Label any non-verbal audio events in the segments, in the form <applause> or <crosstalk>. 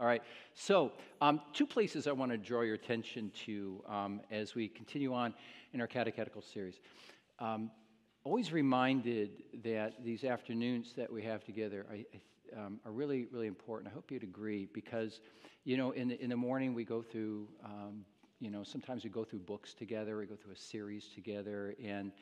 All right. So, um, two places I want to draw your attention to um, as we continue on in our catechetical series. Um, always reminded that these afternoons that we have together I, I, um, are really, really important. I hope you'd agree because, you know, in the, in the morning we go through, um, you know, sometimes we go through books together, we go through a series together, and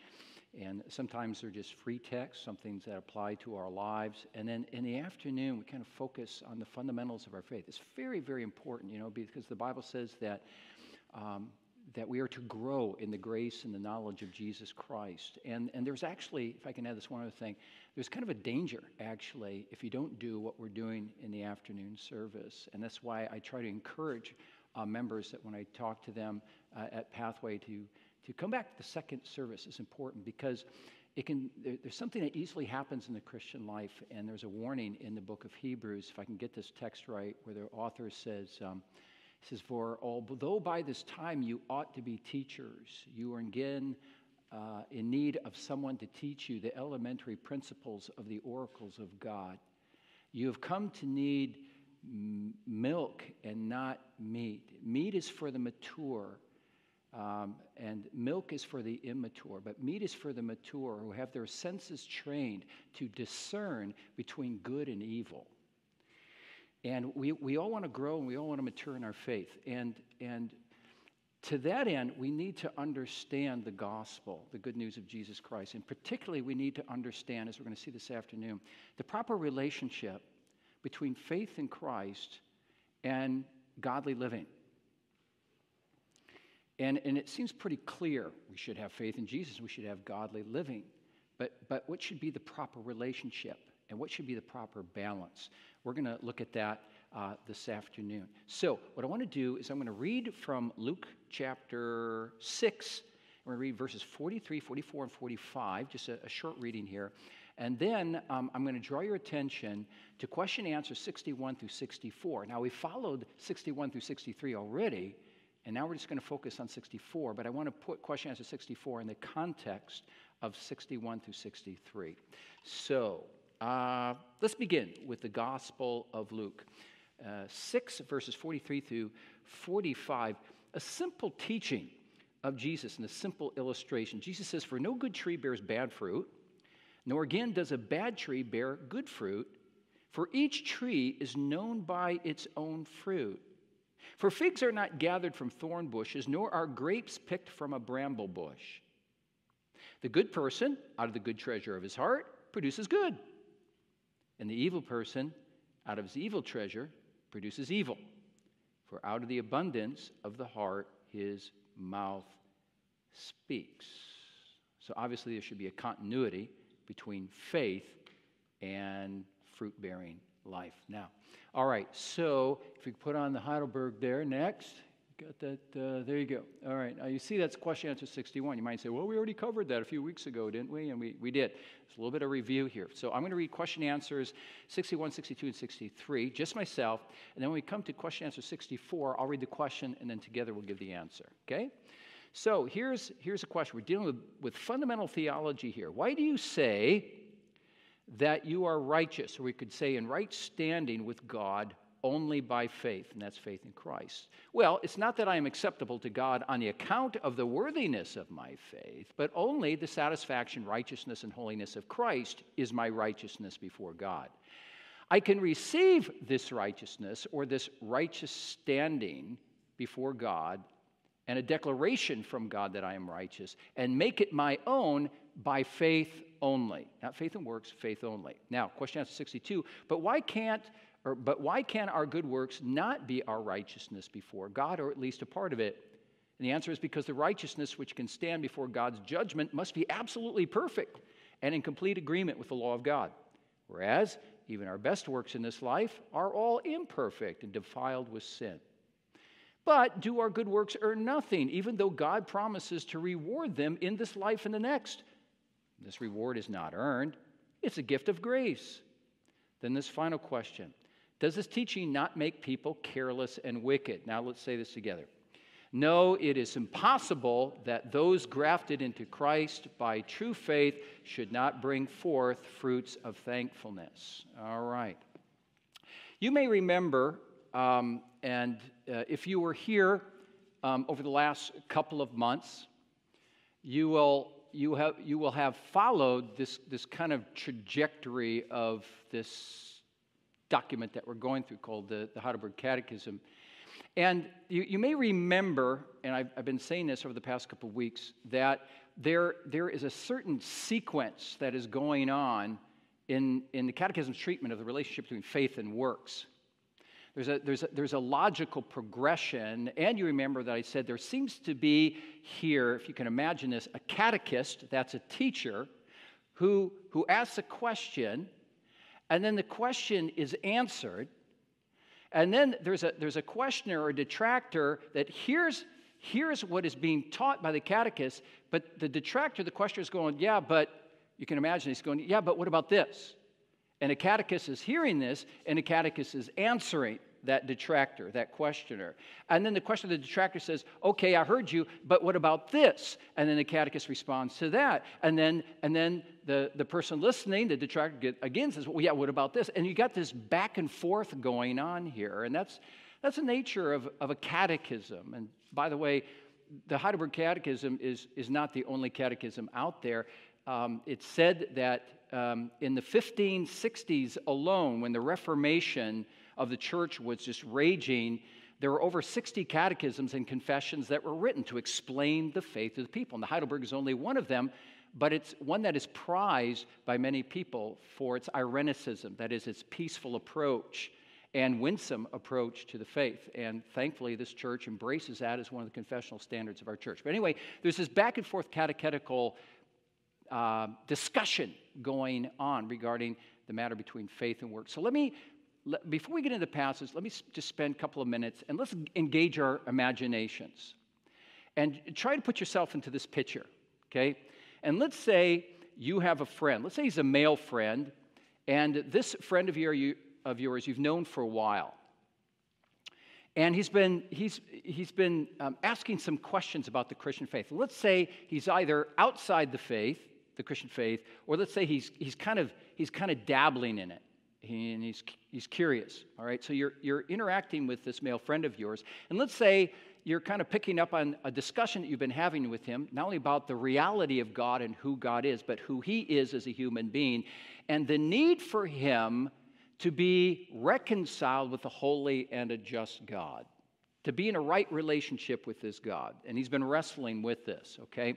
and sometimes they're just free text, some things that apply to our lives. And then in the afternoon, we kind of focus on the fundamentals of our faith. It's very, very important, you know, because the Bible says that. Um, that we are to grow in the grace and the knowledge of Jesus Christ. And, and there's actually, if I can add this one other thing, there's kind of a danger, actually, if you don't do what we're doing in the afternoon service. And that's why I try to encourage uh, members that when I talk to them uh, at Pathway to to come back to the second service is important because it can there, there's something that easily happens in the christian life and there's a warning in the book of hebrews if i can get this text right where the author says um, he says for although by this time you ought to be teachers you are again uh, in need of someone to teach you the elementary principles of the oracles of god. You have come to need m- milk and not meat. Meat is for the mature um, and milk is for the immature, but meat is for the mature who have their senses trained to discern between good and evil. And we, we all want to grow and we all want to mature in our faith. And, and to that end, we need to understand the gospel, the good news of Jesus Christ. And particularly, we need to understand, as we're going to see this afternoon, the proper relationship between faith in Christ and godly living. And, and it seems pretty clear we should have faith in Jesus, we should have godly living. But, but what should be the proper relationship? And what should be the proper balance? We're going to look at that uh, this afternoon. So, what I want to do is I'm going to read from Luke chapter 6. I'm going to read verses 43, 44, and 45, just a, a short reading here. And then um, I'm going to draw your attention to question and answer 61 through 64. Now, we followed 61 through 63 already, and now we're just going to focus on 64, but I want to put question answer 64 in the context of 61 through 63. So uh, let's begin with the Gospel of Luke. Uh, 6 verses 43 through 45, a simple teaching of Jesus and a simple illustration. Jesus says, For no good tree bears bad fruit, nor again does a bad tree bear good fruit, for each tree is known by its own fruit. For figs are not gathered from thorn bushes, nor are grapes picked from a bramble bush. The good person, out of the good treasure of his heart, produces good. And the evil person, out of his evil treasure, produces evil. For out of the abundance of the heart, his mouth speaks. So obviously, there should be a continuity between faith and fruit bearing life. Now, all right, so if we put on the Heidelberg there next. Got that? Uh, there you go. All right. Now you see that's question answer 61. You might say, well, we already covered that a few weeks ago, didn't we? And we, we did. It's a little bit of review here. So I'm going to read question answers 61, 62, and 63, just myself. And then when we come to question answer 64, I'll read the question and then together we'll give the answer. Okay? So here's, here's a question. We're dealing with, with fundamental theology here. Why do you say that you are righteous, or we could say in right standing with God only by faith, and that's faith in Christ. Well, it's not that I am acceptable to God on the account of the worthiness of my faith, but only the satisfaction, righteousness, and holiness of Christ is my righteousness before God. I can receive this righteousness or this righteous standing before God and a declaration from God that I am righteous and make it my own by faith only. Not faith and works, faith only. Now, question answer 62, but why can't or but why can our good works not be our righteousness before God or at least a part of it? And the answer is because the righteousness which can stand before God's judgment must be absolutely perfect and in complete agreement with the law of God. Whereas even our best works in this life are all imperfect and defiled with sin. But do our good works earn nothing, even though God promises to reward them in this life and the next? This reward is not earned, it's a gift of grace. Then, this final question Does this teaching not make people careless and wicked? Now, let's say this together. No, it is impossible that those grafted into Christ by true faith should not bring forth fruits of thankfulness. All right. You may remember Um, and uh, if you were here um, over the last couple of months, you will, you, have, you will have followed this, this kind of trajectory of this document that we're going through called the, the Heidelberg Catechism. And you, you may remember, and I've, I've, been saying this over the past couple of weeks, that there, there is a certain sequence that is going on in, in the Catechism's treatment of the relationship between faith and works. There's a, there's, a, there's a logical progression, and you remember that I said there seems to be here, if you can imagine this, a catechist, that's a teacher, who, who asks a question, and then the question is answered, and then there's a, there's a questioner or detractor that hears, hears what is being taught by the catechist, but the detractor, the questioner is going, Yeah, but you can imagine he's going, Yeah, but what about this? And a catechist is hearing this, and a catechist is answering that detractor, that questioner. And then the question of the detractor says, Okay, I heard you, but what about this? And then the catechist responds to that. And then, and then the, the person listening, the detractor again says, Well, yeah, what about this? And you got this back and forth going on here. And that's, that's the nature of, of a catechism. And by the way, the Heidelberg Catechism is, is not the only catechism out there. Um, it's said that um, in the 1560s alone, when the Reformation of the church was just raging, there were over 60 catechisms and confessions that were written to explain the faith of the people. And the Heidelberg is only one of them, but it's one that is prized by many people for its Irenicism, that is, its peaceful approach and winsome approach to the faith. And thankfully, this church embraces that as one of the confessional standards of our church. But anyway, there's this back and forth catechetical uh, discussion going on regarding the matter between faith and work. So let me before we get into the passage, let me just spend a couple of minutes and let's engage our imaginations and try to put yourself into this picture, okay? And let's say you have a friend. Let's say he's a male friend, and this friend of, your, of yours you've known for a while. And he's been, he's, he's been um, asking some questions about the Christian faith. Let's say he's either outside the faith, the Christian faith, or let's say he's, he's, kind, of, he's kind of dabbling in it and he's, he's curious. All right, so you're, you're interacting with this male friend of yours, and let's say you're kind of picking up on a discussion that you've been having with him, not only about the reality of God and who God is, but who he is as a human being, and the need for him to be reconciled with a holy and a just God, to be in a right relationship with this God. And he's been wrestling with this, okay?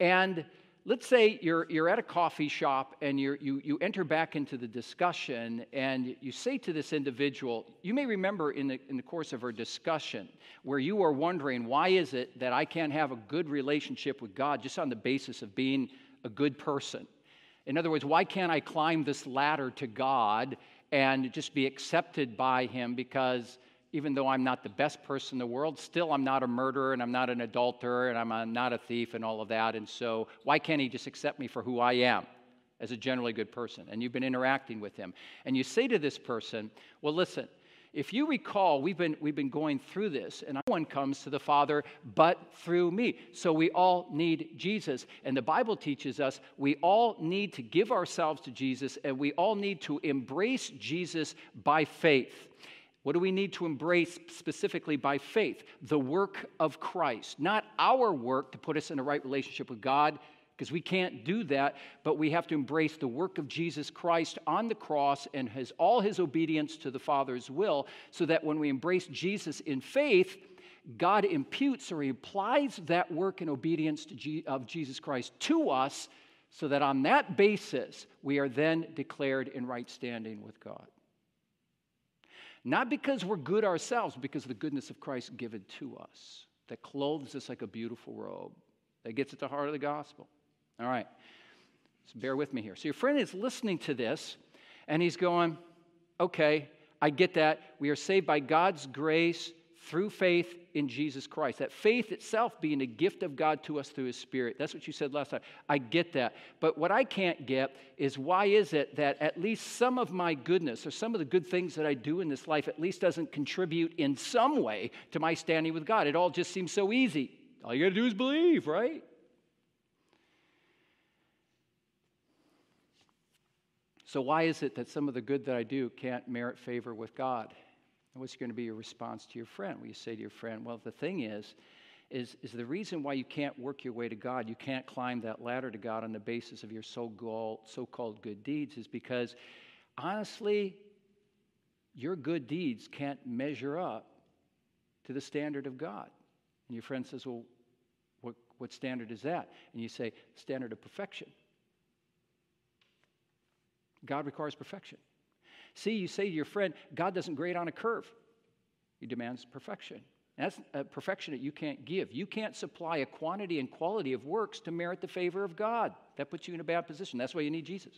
And let's say you're, you're at a coffee shop and you you, you enter back into the discussion and you say to this individual, you may remember in the, in the course of our discussion where you are wondering, why is it that I can't have a good relationship with God just on the basis of being a good person? In other words, why can't I climb this ladder to God and just be accepted by Him because even though I'm not the best person in the world, still I'm not a murderer and I'm not an adulterer and I'm a, not a thief and all of that. And so, why can't he just accept me for who I am as a generally good person? And you've been interacting with him. And you say to this person, Well, listen, if you recall, we've been, we've been going through this, and no one comes to the Father but through me. So we all need Jesus. And the Bible teaches us we all need to give ourselves to Jesus, and we all need to embrace Jesus by faith. What do we need to embrace specifically by faith? The work of Christ, not our work to put us in a right relationship with God, because we can't do that, but we have to embrace the work of Jesus Christ on the cross and his, all his obedience to the Father's will, so that when we embrace Jesus in faith, God imputes or he applies that work and obedience G, of Jesus Christ to us, so that on that basis, we are then declared in right standing with God. Not because we're good ourselves, because of the goodness of Christ given to us that clothes us like a beautiful robe, that gets at the heart of the gospel. All right, so bear with me here. So your friend is listening to this, and he's going, okay, I get that. We are saved by God's grace through faith in Jesus Christ. That faith itself being a gift of God to us through His Spirit. That's what you said last time. I get that. But what I can't get is why is it that at least some of my goodness or some of the good things that I do in this life at least doesn't contribute in some way to my standing with God? It all just seems so easy. All you got to do is believe, right? So, why is it that some of the good that I do can't merit favor with God? What's going to be your response to your friend? Will you say to your friend, well, the thing is, is, is the reason why you can't work your way to God, you can't climb that ladder to God on the basis of your so-called good deeds, is because honestly, your good deeds can't measure up to the standard of God. And your friend says, Well, what, what standard is that? And you say, Standard of perfection. God requires perfection. See, you say to your friend, God doesn't grade on a curve, He demands perfection. That's a perfection that you can't give. You can't supply a quantity and quality of works to merit the favor of God. That puts you in a bad position. That's why you need Jesus.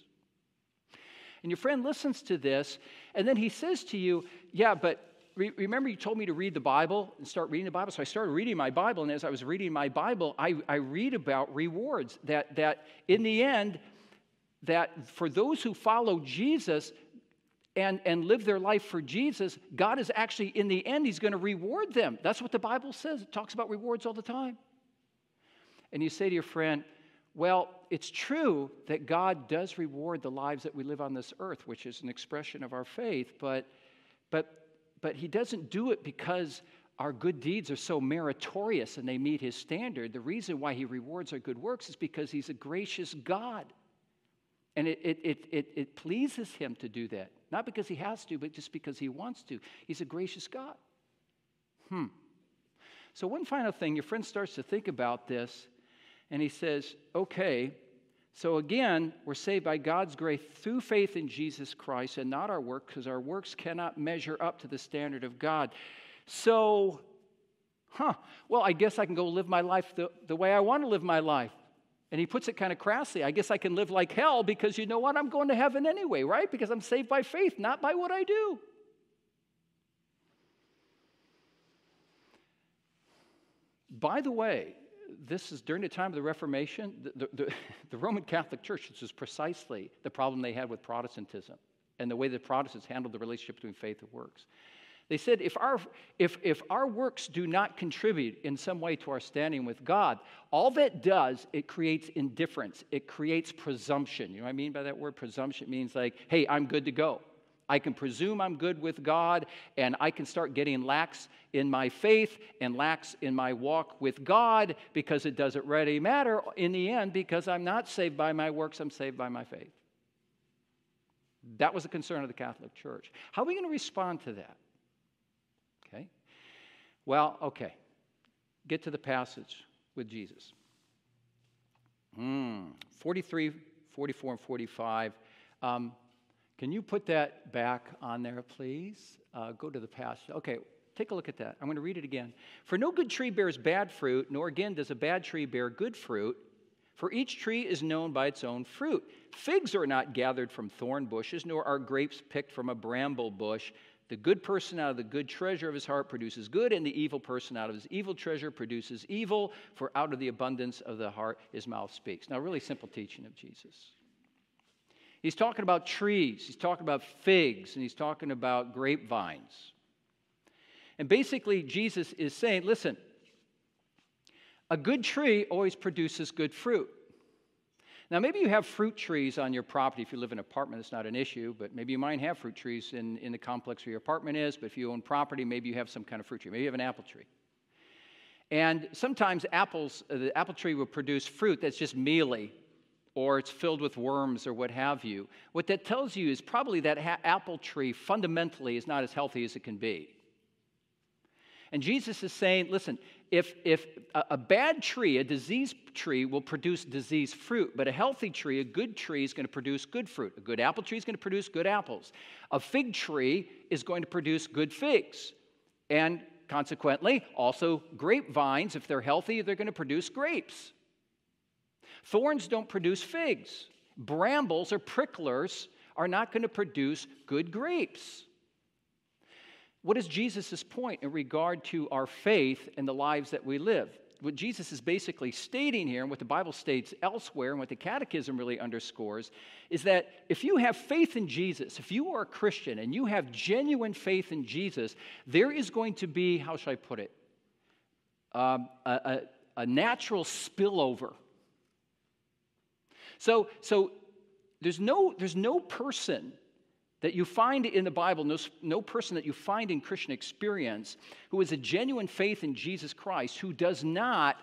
And your friend listens to this, and then he says to you, Yeah, but re- remember you told me to read the Bible and start reading the Bible? So I started reading my Bible, and as I was reading my Bible, I, I read about rewards. That, that in the end, that for those who follow Jesus, and, and live their life for Jesus, God is actually, in the end, He's going to reward them. That's what the Bible says. It talks about rewards all the time. And you say to your friend, well, it's true that God does reward the lives that we live on this earth, which is an expression of our faith, but, but, but He doesn't do it because our good deeds are so meritorious and they meet His standard. The reason why He rewards our good works is because He's a gracious God. And it, it, it, it, it pleases Him to do that. Not because He has to, but just because He wants to. He's a gracious God. Hmm. So, one final thing your friend starts to think about this and he says, okay, so again, we're saved by God's grace through faith in Jesus Christ and not our work, because our works cannot measure up to the standard of God. So, huh, well, I guess I can go live my life the, the way I want to live my life. And he puts it kind of crassly. I guess I can live like hell because you know what? I'm going to heaven anyway, right? Because I'm saved by faith, not by what I do. By the way, this is during the time of the Reformation, the, the, the, <laughs> Roman Catholic Church, this is precisely the problem they had with Protestantism and the way the Protestants handled the relationship between faith and works. They said if our, if, if our works do not contribute in some way to our standing with God, all that does, it creates indifference. It creates presumption. You know what I mean by that word? Presumption means like, hey, I'm good to go. I can presume I'm good with God, and I can start getting lax in my faith and lax in my walk with God because it doesn't really matter in the end because I'm not saved by my works, I'm saved by my faith. That was the concern of the Catholic Church. How are we going to respond to that? Well, okay. Get to the passage with Jesus. Mm, 43, 44, and 45. Um, can you put that back on there, please? Uh, go to the passage. Okay, take a look at that. I'm going to read it again. For no good tree bears bad fruit, nor again does a bad tree bear good fruit. For each tree is known by its own fruit. Figs are not gathered from thorn bushes, nor are grapes picked from a bramble bush. The good person out of the good treasure of his heart produces good, and the evil person out of his evil treasure produces evil, for out of the abundance of the heart his mouth speaks. Now, really simple teaching of Jesus. He's talking about trees, he's talking about figs, and he's talking about grapevines. And basically, Jesus is saying, listen, a good tree always produces good fruit. Now, maybe you have fruit trees on your property. If you live in an apartment, it's not an issue, but maybe you might have fruit trees in, in the complex where your apartment is. But if you own property, maybe you have some kind of fruit tree. Maybe you have an apple tree. And sometimes apples, uh, the apple tree will produce fruit that's just mealy or it's filled with worms or what have you. What that tells you is probably that ha- apple tree fundamentally is not as healthy as it can be. And Jesus is saying, listen, if, if a, a bad tree, a diseased tree, will produce diseased fruit, but a healthy tree, a good tree, is going to produce good fruit. A good apple tree is going to produce good apples. A fig tree is going to produce good figs. And consequently, also grapevines, if they're healthy, they're going to produce grapes. Thorns don't produce figs. Brambles or pricklers are not going to produce good grapes. What is Jesus' point in regard to our faith and the lives that we live? What Jesus is basically stating here, and what the Bible states elsewhere, and what the Catechism really underscores, is that if you have faith in Jesus, if you are a Christian and you have genuine faith in Jesus, there is going to be, how shall I put it, um, a, a, a natural spillover so, so there's, no, there's no person that you find in the Bible, no, no person that you find in Christian experience who has a genuine faith in Jesus Christ, who does not,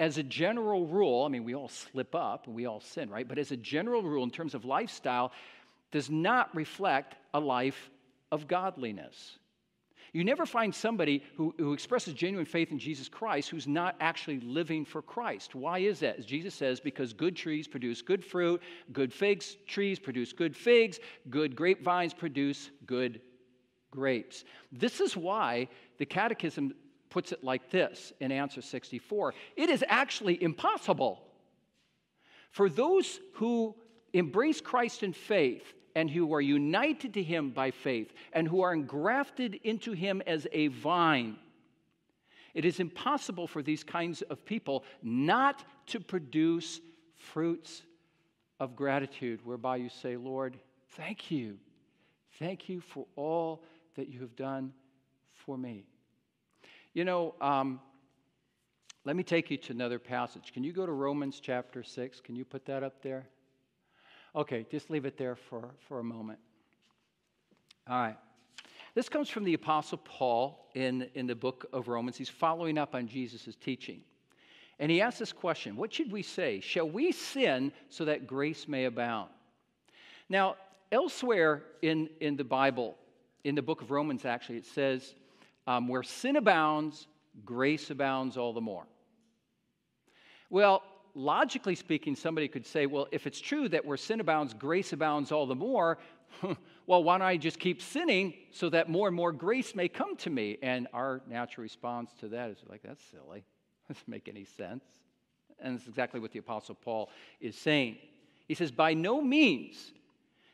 as a general rule, I mean, we all slip up and we all sin, right? But as a general rule, in terms of lifestyle, does not reflect a life of godliness. You never find somebody who, who expresses genuine faith in Jesus Christ who's not actually living for Christ. Why is that? As Jesus says, because good trees produce good fruit, good figs trees produce good figs, good grapevines produce good grapes. This is why the Catechism puts it like this in answer 64 it is actually impossible for those who embrace Christ in faith and who are united to him by faith and who are engrafted into him as a vine. It is impossible for these kinds of people not to produce fruits of gratitude, whereby you say, Lord, thank you. Thank you for all that you have done for me. You know, um, let me take you to another passage. Can you go to Romans chapter 6? Can you put that up there? Okay, just leave it there for, for a moment. All right. This comes from the Apostle Paul in, in the book of Romans. He's following up on Jesus' teaching. And he asks this question What should we say? Shall we sin so that grace may abound? Now, elsewhere in, in the Bible, in the book of Romans, actually, it says, um, Where sin abounds, grace abounds all the more. Well, logically speaking, somebody could say, well, if it's true that where sin abounds, grace abounds all the more, <laughs> well, why don't I just keep sinning so that more and more grace may come to me? And our natural response to that is like, that's silly. <laughs> Doesn't make any sense. And it's exactly what the Apostle Paul is saying. He says, by no means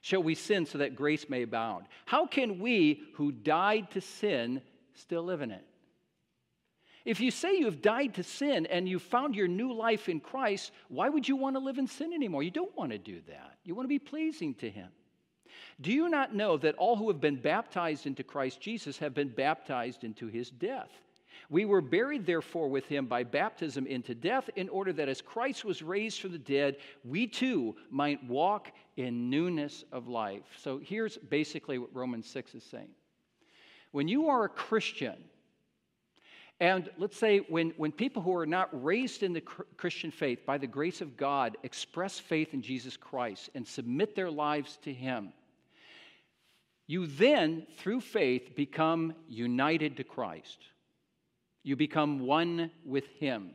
shall we sin so that grace may abound. How can we who died to sin still live in it? If you say you have died to sin and you found your new life in Christ, why would you want to live in sin anymore? You don't want to do that. You want to be pleasing to Him. Do you not know that all who have been baptized into Christ Jesus have been baptized into His death? We were buried, therefore, with him by baptism into death, in order that as Christ was raised from the dead, we too might walk in newness of life. So here's basically what Romans 6 is saying. When you are a Christian, and let's say when, when people who are not raised in the Christian faith by the grace of God express faith in Jesus Christ and submit their lives to Him, you then, through faith, become united to Christ. You become one with Him.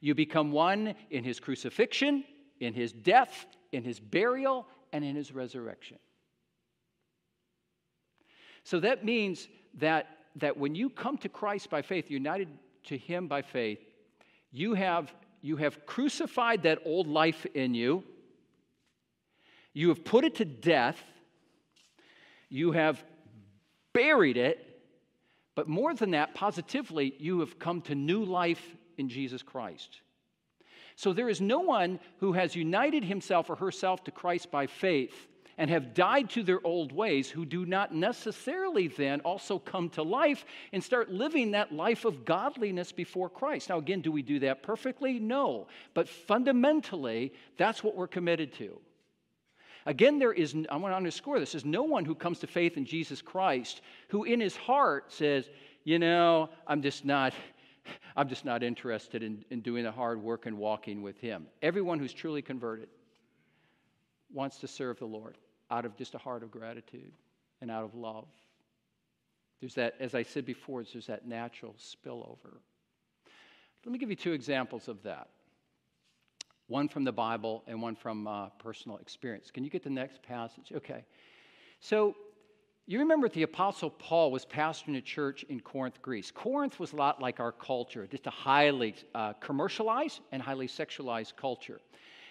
You become one in His crucifixion, in His death, in His burial, and in His resurrection. So that means that that when you come to Christ by faith, united to Him by faith, you have, you have crucified that old life in you, you have put it to death, you have buried it, but more than that, positively, you have come to new life in Jesus Christ. So there is no one who has united himself or herself to Christ by faith and have died to their old ways, who do not necessarily then also come to life and start living that life of godliness before Christ. Now, again, do we do that perfectly? No. But fundamentally, that's what we're committed to. Again, there is, I want to underscore this, is no one who comes to faith in Jesus Christ who in his heart says, you know, I'm just not, I'm just not interested in, in doing the hard work and walking with him. Everyone who's truly converted wants to serve the Lord out of just a heart of gratitude and out of love. There's that, as I said before, there's that natural spillover. Let me give you two examples of that one from the Bible and one from uh, personal experience. Can you get the next passage? Okay. So, you remember the Apostle Paul was pastoring a church in Corinth, Greece. Corinth was a lot like our culture, just a highly uh, commercialized and highly sexualized culture.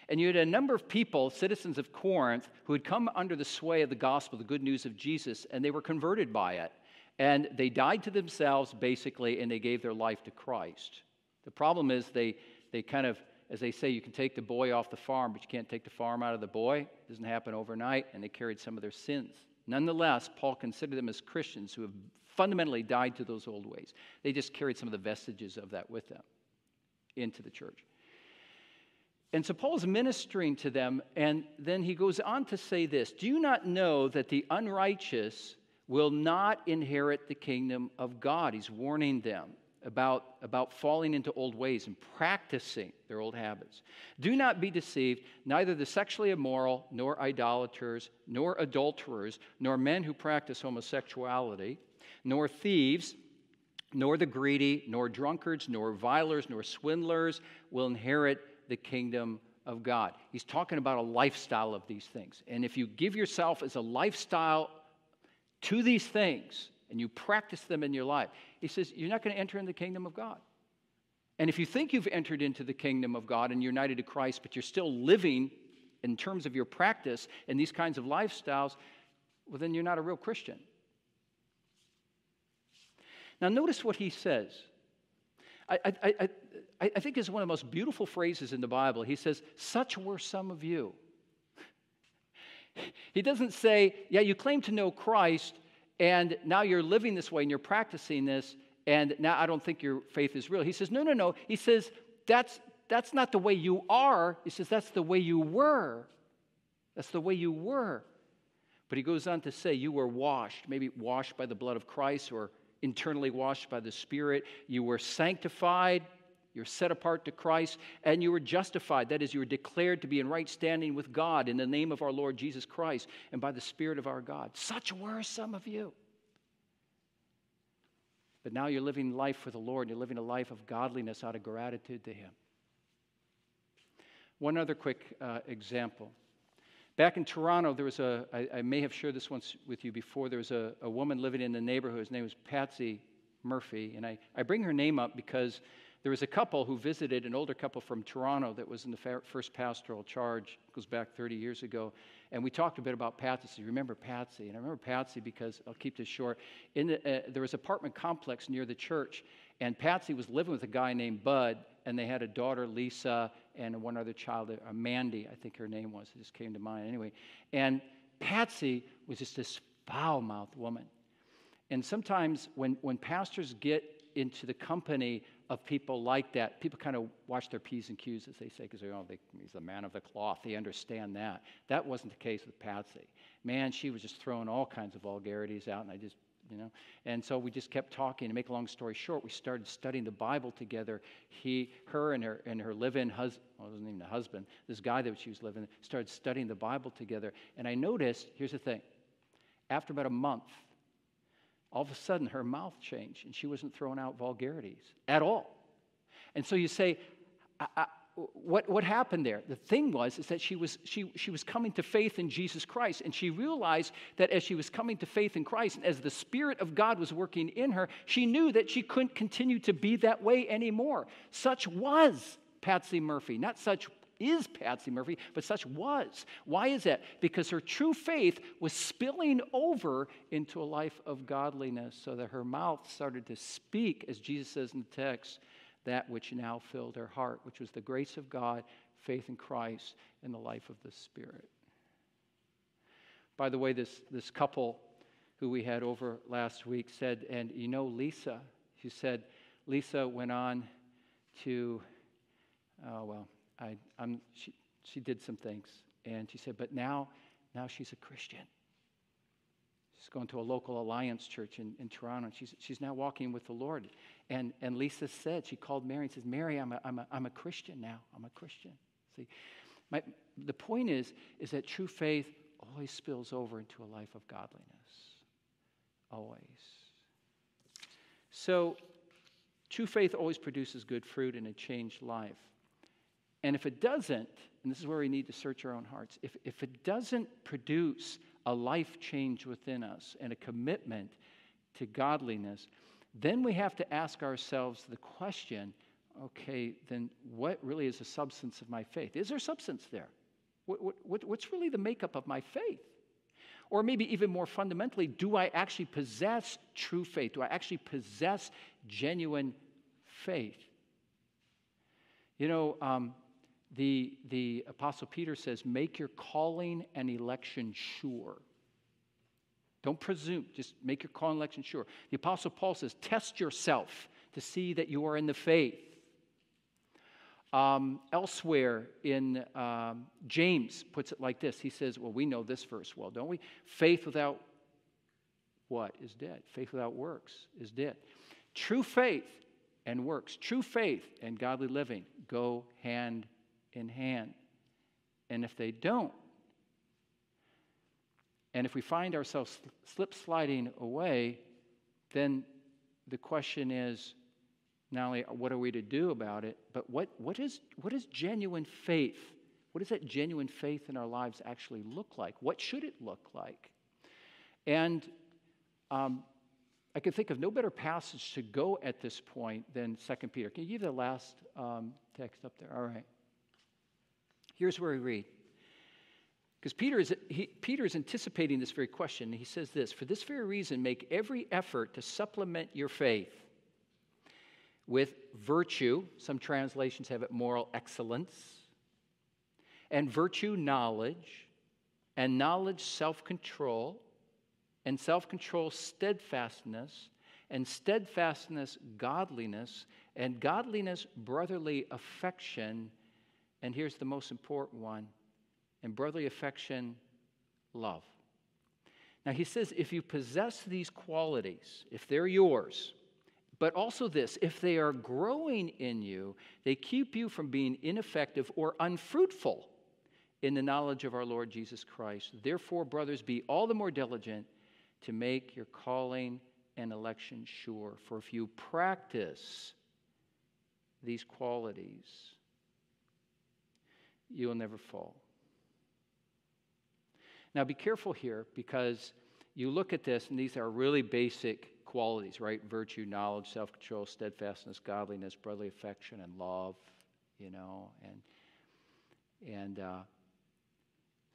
And you had a number of people, citizens of Corinth, who had come under the sway of the gospel, the good news of Jesus, and they were converted by it. And they died to themselves, basically, and they gave their life to Christ. The problem is they, they kind of, as they say, you can take the boy off the farm, but you can't take the farm out of the boy. It doesn't happen overnight, and they carried some of their sins. Nonetheless, Paul considered them as Christians who have fundamentally died to those old ways. They just carried some of the vestiges of that with them into the church. And so Paul's ministering to them, and then he goes on to say this Do you not know that the unrighteous will not inherit the kingdom of God? He's warning them about, about falling into old ways and practicing their old habits. Do not be deceived, neither the sexually immoral, nor idolaters, nor adulterers, nor men who practice homosexuality, nor thieves, nor the greedy, nor drunkards, nor revilers, nor swindlers will inherit the kingdom of God. He's talking about a lifestyle of these things. And if you give yourself as a lifestyle to these things and you practice them in your life, he says, you're not going to enter in the kingdom of God. And if you think you've entered into the kingdom of God and united to Christ, but you're still living in terms of your practice in these kinds of lifestyles, well, then you're not a real Christian. Now, notice what he says. I, I, I, I think is one of the most beautiful phrases in the Bible. He says, Such were some of you. He doesn't say, Yeah, you claim to know Christ, and now you're living this way and you're practicing this, and now I don't think your faith is real. He says, No, no, no. He says, That's, that's not the way you are. He says, That's the way you were. That's the way you were. But he goes on to say, You were washed, maybe washed by the blood of Christ or internally washed by the Spirit. You were sanctified. You're set apart to Christ and you were justified. That is, you were declared to be in right standing with God in the name of our Lord Jesus Christ and by the Spirit of our God. Such were some of you. But now you're living life for the Lord. You're living a life of godliness out of gratitude to Him. One other quick uh, example. Back in Toronto, there was a, I, I may have shared this once with you before, there was a, a woman living in the neighborhood. His name was Patsy Murphy. And I, I bring her name up because there was a couple who visited, an older couple from Toronto that was in the first pastoral charge, goes back 30 years ago. And we talked a bit about Patsy. Remember Patsy? And I remember Patsy because, I'll keep this short, in the, uh, there was an apartment complex near the church, and Patsy was living with a guy named Bud, and they had a daughter, Lisa, and one other child, uh, Mandy, I think her name was. It just came to mind anyway. And Patsy was just this foul mouthed woman. And sometimes when, when pastors get into the company of people like that. People kind of watch their P's and Q's, as they say, because oh, they, he's the man of the cloth. They understand that. That wasn't the case with Patsy. Man, she was just throwing all kinds of vulgarities out, and I just, you know. And so we just kept talking. To make a long story short, we started studying the Bible together. He, her, and her and her live-in husband, well, it wasn't even a husband. This guy that she was living, started studying the Bible together. And I noticed. Here's the thing. After about a month, all of a sudden her mouth changed and she wasn't throwing out vulgarities at all. And so you say, I, I, what, what happened there? The thing was is that she was, she, she was coming to faith in Jesus Christ, and she realized that as she was coming to faith in Christ, and as the Spirit of God was working in her, she knew that she couldn't continue to be that way anymore. Such was Patsy Murphy, not such is Patsy Murphy, but such was. Why is that? Because her true faith was spilling over into a life of godliness so that her mouth started to speak, as Jesus says in the text, that which now filled her heart, which was the grace of God, faith in Christ, and the life of the Spirit. By the way, this, this couple who we had over last week said, and you know Lisa, she said, Lisa went on to, oh, well, I, I'm, she, she did some things. And she said, but now, now she's a Christian. She's going to a local alliance church in, in Toronto. And she's, she's now walking with the Lord. And, and Lisa said, she called Mary and says, Mary, I'm a, I'm, a, I'm a Christian now. I'm a Christian. See, my, the point is, is that true faith always spills over into a life of godliness. Always. So, true faith always produces good fruit in a changed life. And if it doesn't, and this is where we need to search our own hearts, if, if it doesn't produce a life change within us and a commitment to godliness, then we have to ask ourselves the question okay, then what really is the substance of my faith? Is there substance there? What, what, what's really the makeup of my faith? Or maybe even more fundamentally, do I actually possess true faith? Do I actually possess genuine faith? You know, um, the, the Apostle Peter says, make your calling and election sure. Don't presume, just make your calling and election sure. The Apostle Paul says, test yourself to see that you are in the faith. Um, elsewhere in um, James puts it like this. He says, Well, we know this verse well, don't we? Faith without what is dead? Faith without works is dead. True faith and works, true faith and godly living go hand in hand. And if they don't, and if we find ourselves slip sliding away, then the question is not only what are we to do about it, but what, what, is, what is genuine faith? What does that genuine faith in our lives actually look like? What should it look like? And um, I can think of no better passage to go at this point than 2 Peter. Can you give the last um, text up there? All right. Here's where we read. Because Peter is, he, Peter is anticipating this very question. He says this For this very reason, make every effort to supplement your faith with virtue. Some translations have it moral excellence. And virtue, knowledge. And knowledge, self control. And self control, steadfastness. And steadfastness, godliness. And godliness, brotherly affection. And here's the most important one and brotherly affection, love. Now, he says if you possess these qualities, if they're yours, but also this if they are growing in you, they keep you from being ineffective or unfruitful in the knowledge of our Lord Jesus Christ. Therefore, brothers, be all the more diligent to make your calling and election sure. For if you practice these qualities, you'll never fall. Now, be careful here because you look at this, and these are really basic qualities, right? Virtue, knowledge, self control, steadfastness, godliness, brotherly affection, and love, you know. And, and uh,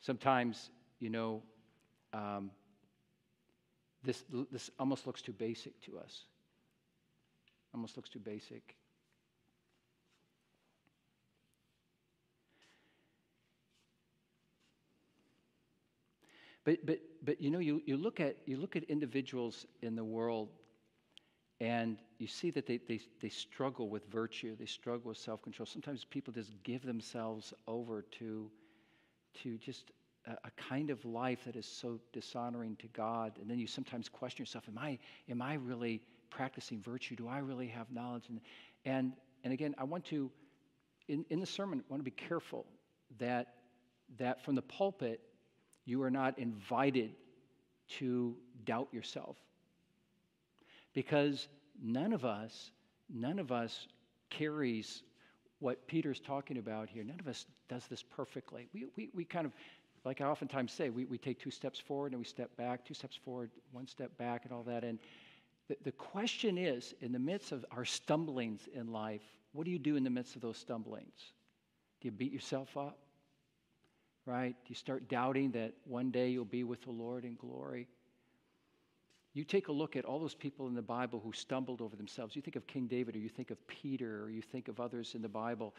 sometimes, you know, um, this, this almost looks too basic to us. Almost looks too basic. But, but, but you know, you, you, look at, you look at individuals in the world and you see that they, they, they struggle with virtue, they struggle with self control. Sometimes people just give themselves over to, to just a, a, kind of life that is so dishonoring to God. And then you sometimes question yourself Am I, am I really practicing virtue? Do I really have knowledge? And, and, and again, I want to, in, in the sermon, I want to be careful that, that from the pulpit, you are not invited to doubt yourself. Because none of us, none of us carries what Peter's talking about here. None of us does this perfectly. We, we, we kind of, like I oftentimes say, we, we take two steps forward and we step back, two steps forward, one step back, and all that. And the, the question is in the midst of our stumblings in life, what do you do in the midst of those stumblings? Do you beat yourself up? Right? You start doubting that one day you'll be with the Lord in glory. You take a look at all those people in the Bible who stumbled over themselves. You think of King David, or you think of Peter, or you think of others in the Bible.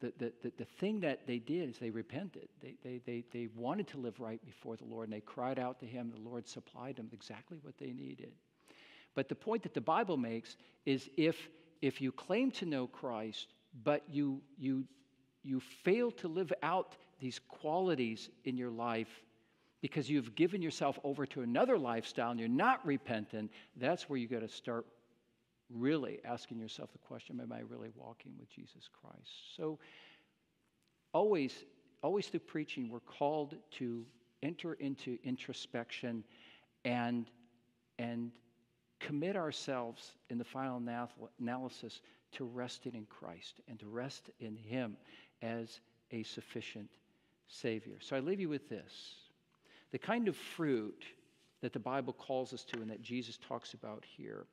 The, the, the, the thing that they did is they repented. They, they, they, they wanted to live right before the Lord, and they cried out to Him. The Lord supplied them exactly what they needed. But the point that the Bible makes is if, if you claim to know Christ, but you, you, you fail to live out these qualities in your life because you've given yourself over to another lifestyle and you're not repentant, that's where you got to start really asking yourself the question Am I really walking with Jesus Christ? So, always, always through preaching, we're called to enter into introspection and, and commit ourselves in the final analysis to resting in Christ and to rest in Him as a sufficient Savior. So I leave you with this the kind of fruit that the Bible calls us to and that Jesus talks about here.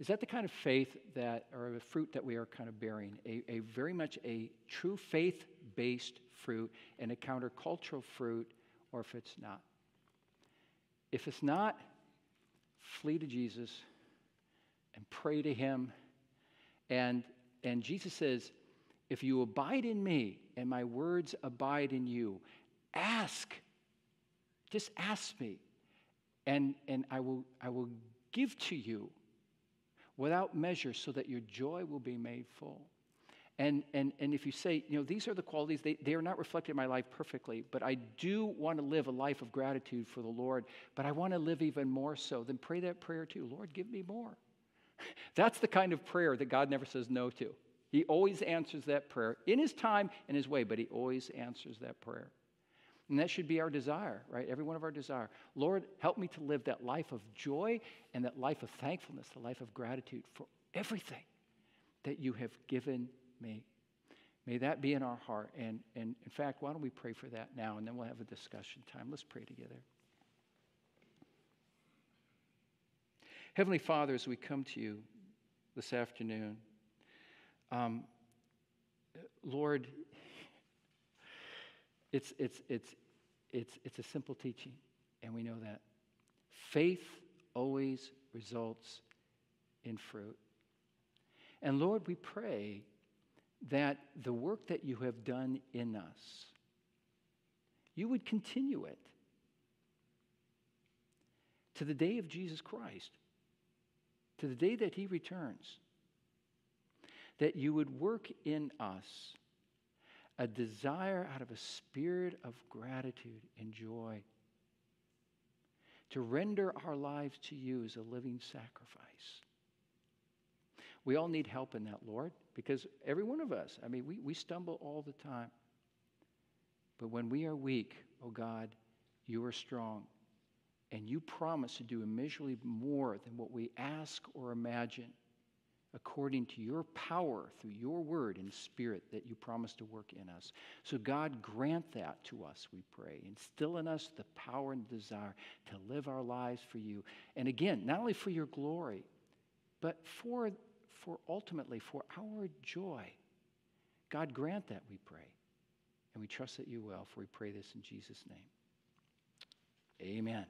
Is that the kind of faith that, or the fruit that we are kind of bearing? A, a very much a true faith based fruit and a countercultural fruit, or if it's not? If it's not, flee to Jesus and pray to Him. And, and Jesus says, if you abide in me and my words abide in you, ask. Just ask me, and, and I, will, I will give to you without measure so that your joy will be made full. And, and, and if you say, you know, these are the qualities, they, they are not reflected in my life perfectly, but I do want to live a life of gratitude for the Lord, but I want to live even more so, then pray that prayer too. Lord, give me more. <laughs> That's the kind of prayer that God never says no to. He always answers that prayer in His time and His way, but He always answers that prayer. And that should be our desire, right? Every one of our desire. Lord, help me to live that life of joy and that life of thankfulness, the life of gratitude for everything that you have given me. May that be in our heart. And, and in fact, why don't we pray for that now, and then we'll have a discussion time. Let's pray together. Heavenly Father, as we come to you this afternoon, um, Lord, it's, it's, it's, it's, it's a simple teaching, and we know that. Faith always results in fruit. And Lord, we pray that the work that you have done in us, you would continue it to the day of Jesus Christ, to the day that he returns, that you would work in us a desire out of a spirit of gratitude and joy to render our lives to you as a living sacrifice. We all need help in that, Lord, because every one of us, I mean, we, we stumble all the time. But when we are weak, oh God, you are strong. And you promise to do immeasurably more than what we ask or imagine according to your power through your word and spirit that you promise to work in us. So, God, grant that to us, we pray. Instill in us the power and desire to live our lives for you. And again, not only for your glory, but for for ultimately for our joy. God, grant that, we pray. And we trust that you will, for we pray this in Jesus' name. Amen.